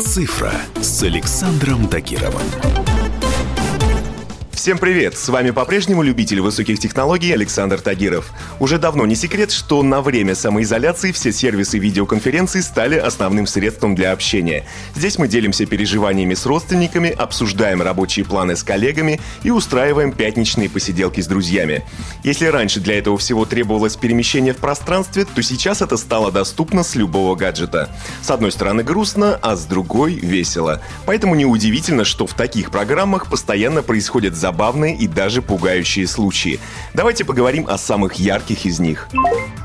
«Цифра» с Александром Тагировым. Всем привет! С вами по-прежнему любитель высоких технологий Александр Тагиров. Уже давно не секрет, что на время самоизоляции все сервисы видеоконференций стали основным средством для общения. Здесь мы делимся переживаниями с родственниками, обсуждаем рабочие планы с коллегами и устраиваем пятничные посиделки с друзьями. Если раньше для этого всего требовалось перемещение в пространстве, то сейчас это стало доступно с любого гаджета. С одной стороны грустно, а с другой весело. Поэтому неудивительно, что в таких программах постоянно происходят забавные забавные и даже пугающие случаи. Давайте поговорим о самых ярких из них.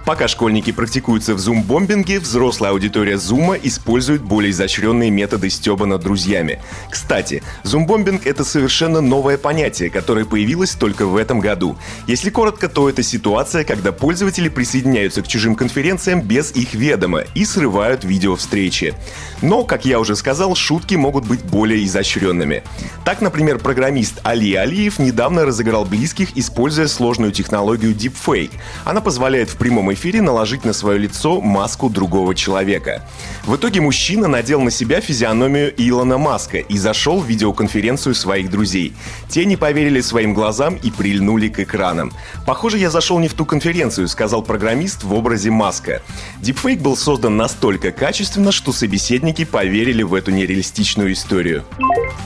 Пока школьники практикуются в зум-бомбинге, взрослая аудитория зума использует более изощренные методы стеба над друзьями. Кстати, зум-бомбинг — это совершенно новое понятие, которое появилось только в этом году. Если коротко, то это ситуация, когда пользователи присоединяются к чужим конференциям без их ведома и срывают видео встречи. Но, как я уже сказал, шутки могут быть более изощренными. Так, например, программист Али Алиев недавно разыграл близких, используя сложную технологию Deepfake. Она позволяет в прямом эфире наложить на свое лицо маску другого человека. В итоге мужчина надел на себя физиономию Илона Маска и зашел в видеоконференцию своих друзей. Те не поверили своим глазам и прильнули к экранам. «Похоже, я зашел не в ту конференцию», — сказал программист в образе Маска. Дипфейк был создан настолько качественно, что собеседники поверили в эту нереалистичную историю.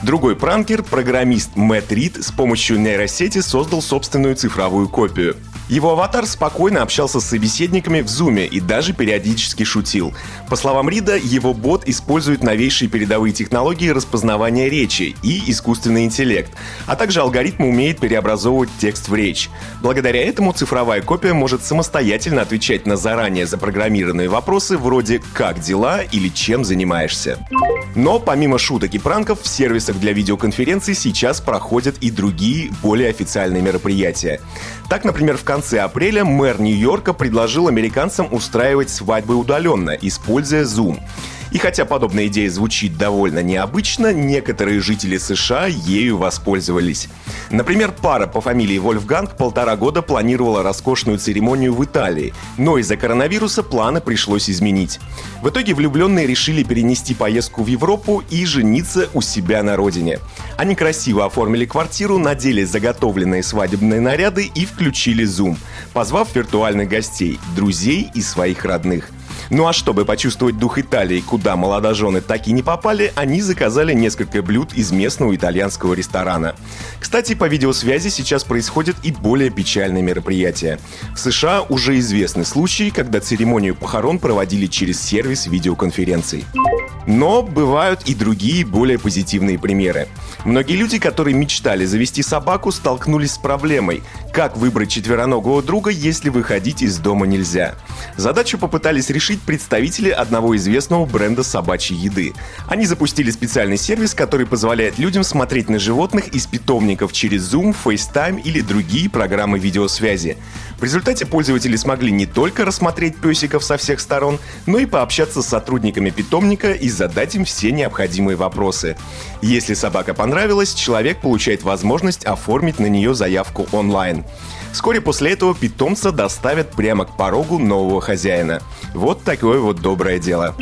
Другой пранкер, программист Мэтт Рид, с помощью нейросети создал собственную цифровую копию. Его аватар спокойно общался с собеседниками в зуме и даже периодически шутил. По словам Рида, его бот использует новейшие передовые технологии распознавания речи и искусственный интеллект, а также алгоритм умеет преобразовывать текст в речь. Благодаря этому цифровая копия может самостоятельно отвечать на заранее запрограммированные вопросы вроде «как дела?» или «чем занимаешься?». Но помимо шуток и пранков в сервисах для видеоконференций сейчас проходят и другие, более официальные мероприятия. Так, например, в конце апреля мэр Нью-Йорка предложил американцам устраивать свадьбы удаленно, используя Zoom. И хотя подобная идея звучит довольно необычно, некоторые жители США ею воспользовались. Например, пара по фамилии Вольфганг полтора года планировала роскошную церемонию в Италии, но из-за коронавируса планы пришлось изменить. В итоге влюбленные решили перенести поездку в Европу и жениться у себя на родине. Они красиво оформили квартиру, надели заготовленные свадебные наряды и включили Zoom, позвав виртуальных гостей, друзей и своих родных – ну а чтобы почувствовать дух Италии, куда молодожены так и не попали, они заказали несколько блюд из местного итальянского ресторана. Кстати, по видеосвязи сейчас происходят и более печальные мероприятия. В США уже известны случаи, когда церемонию похорон проводили через сервис видеоконференций. Но бывают и другие, более позитивные примеры. Многие люди, которые мечтали завести собаку, столкнулись с проблемой. Как выбрать четвероногого друга, если выходить из дома нельзя? Задачу попытались решить представители одного известного бренда собачьей еды. Они запустили специальный сервис, который позволяет людям смотреть на животных из питомников через Zoom, FaceTime или другие программы видеосвязи. В результате пользователи смогли не только рассмотреть песиков со всех сторон, но и пообщаться с сотрудниками питомника и задать им все необходимые вопросы. Если собака понравилась, человек получает возможность оформить на нее заявку онлайн. Вскоре после этого питомца доставят прямо к порогу нового хозяина. Вот такое вот доброе дело.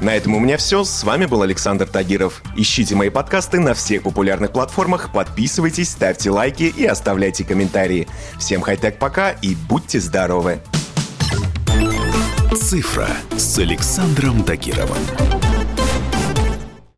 На этом у меня все. С вами был Александр Тагиров. Ищите мои подкасты на всех популярных платформах, подписывайтесь, ставьте лайки и оставляйте комментарии. Всем хай-тек пока и будьте здоровы! «Цифра» с Александром Тагировым.